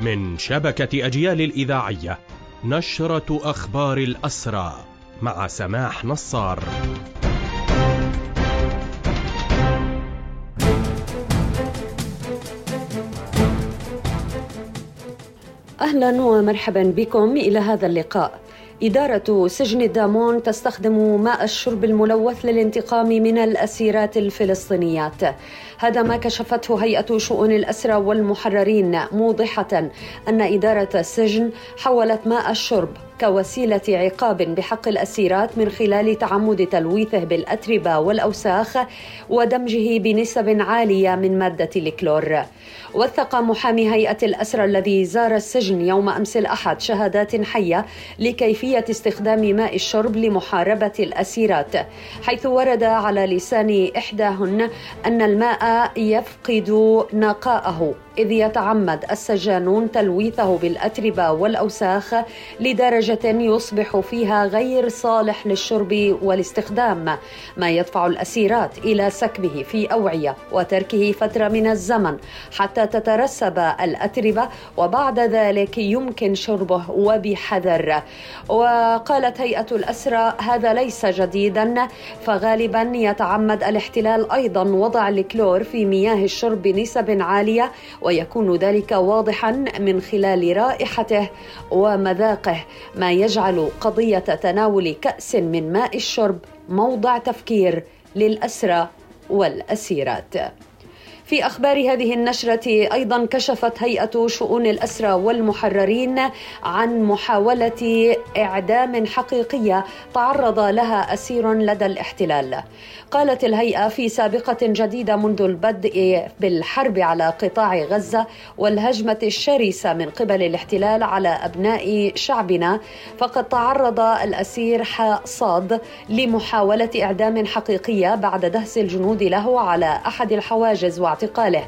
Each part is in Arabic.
من شبكة أجيال الإذاعية نشرة أخبار الأسرى مع سماح نصار. أهلا ومرحبا بكم إلى هذا اللقاء. إدارة سجن الدامون تستخدم ماء الشرب الملوث للانتقام من الأسيرات الفلسطينيات. هذا ما كشفته هيئة شؤون الأسرى والمحررين موضحة أن إدارة السجن حولت ماء الشرب. كوسيلة عقاب بحق الأسيرات من خلال تعمد تلويثه بالأتربة والأوساخ ودمجه بنسب عالية من مادة الكلور. وثق محامي هيئة الأسرى الذي زار السجن يوم أمس الأحد شهادات حية لكيفية استخدام ماء الشرب لمحاربة الأسيرات حيث ورد على لسان إحداهن أن الماء يفقد نقاءه إذ يتعمد السجانون تلويثه بالأتربة والأوساخ لدرجة يصبح فيها غير صالح للشرب والاستخدام ما يدفع الأسيرات إلى سكبه في أوعية وتركه فترة من الزمن حتى تترسب الأتربة وبعد ذلك يمكن شربه وبحذر. وقالت هيئة الأسرى هذا ليس جديدا فغالبا يتعمد الاحتلال أيضا وضع الكلور في مياه الشرب بنسب عالية ويكون ذلك واضحا من خلال رائحته ومذاقه. ما يجعل قضية تناول كأس من ماء الشرب موضع تفكير للأسرى والأسيرات. في أخبار هذه النشرة أيضا كشفت هيئة شؤون الأسرى والمحررين عن محاولة إعدام حقيقية تعرض لها أسير لدى الاحتلال. قالت الهيئة في سابقة جديدة منذ البدء بالحرب على قطاع غزة والهجمة الشرسة من قبل الاحتلال على أبناء شعبنا فقد تعرض الأسير صاد لمحاولة إعدام حقيقية بعد دهس الجنود له على أحد الحواجز واعتقاله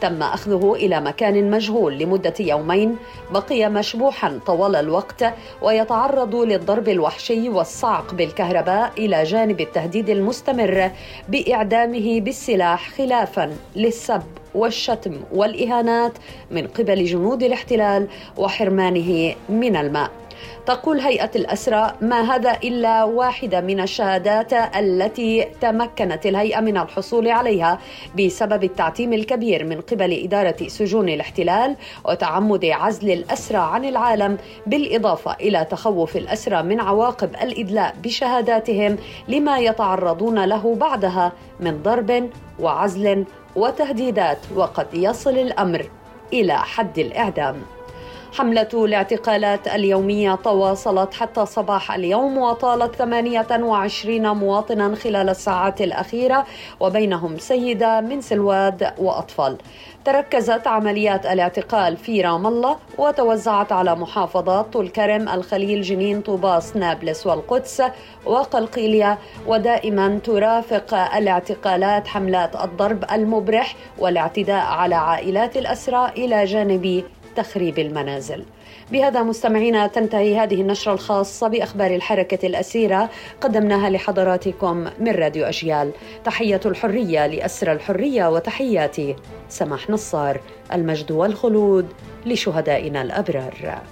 تم أخذه إلى مكان مجهول لمدة يومين بقي مشبوحا طوال الوقت ويتعرض للضرب الوحشي والصعق بالكهرباء إلى جانب التهديد المستمر بإعدامه بالسلاح خلافا للسب. والشتم والإهانات من قبل جنود الاحتلال وحرمانه من الماء. تقول هيئة الأسرى ما هذا إلا واحدة من الشهادات التي تمكنت الهيئة من الحصول عليها بسبب التعتيم الكبير من قبل إدارة سجون الاحتلال وتعمد عزل الأسرى عن العالم بالإضافة إلى تخوف الأسرى من عواقب الإدلاء بشهاداتهم لما يتعرضون له بعدها من ضرب وعزل وتهديدات وقد يصل الأمر إلى حد الإعدام. حملة الاعتقالات اليومية تواصلت حتى صباح اليوم وطالت 28 مواطنا خلال الساعات الأخيرة وبينهم سيدة من سلواد وأطفال. تركزت عمليات الاعتقال في رام الله وتوزعت على محافظات طول كرم الخليل جنين طوباس نابلس والقدس وقلقيلية. ودائما ترافق الاعتقالات حملات الضرب المبرح والاعتداء على عائلات الأسرى إلى جانب تخريب المنازل. بهذا مستمعينا تنتهي هذه النشرة الخاصة بأخبار الحركة الأسيرة قدمناها لحضراتكم من راديو أجيال. تحية الحرية لأسر الحرية وتحياتي سماح نصار المجد والخلود لشهدائنا الأبرار.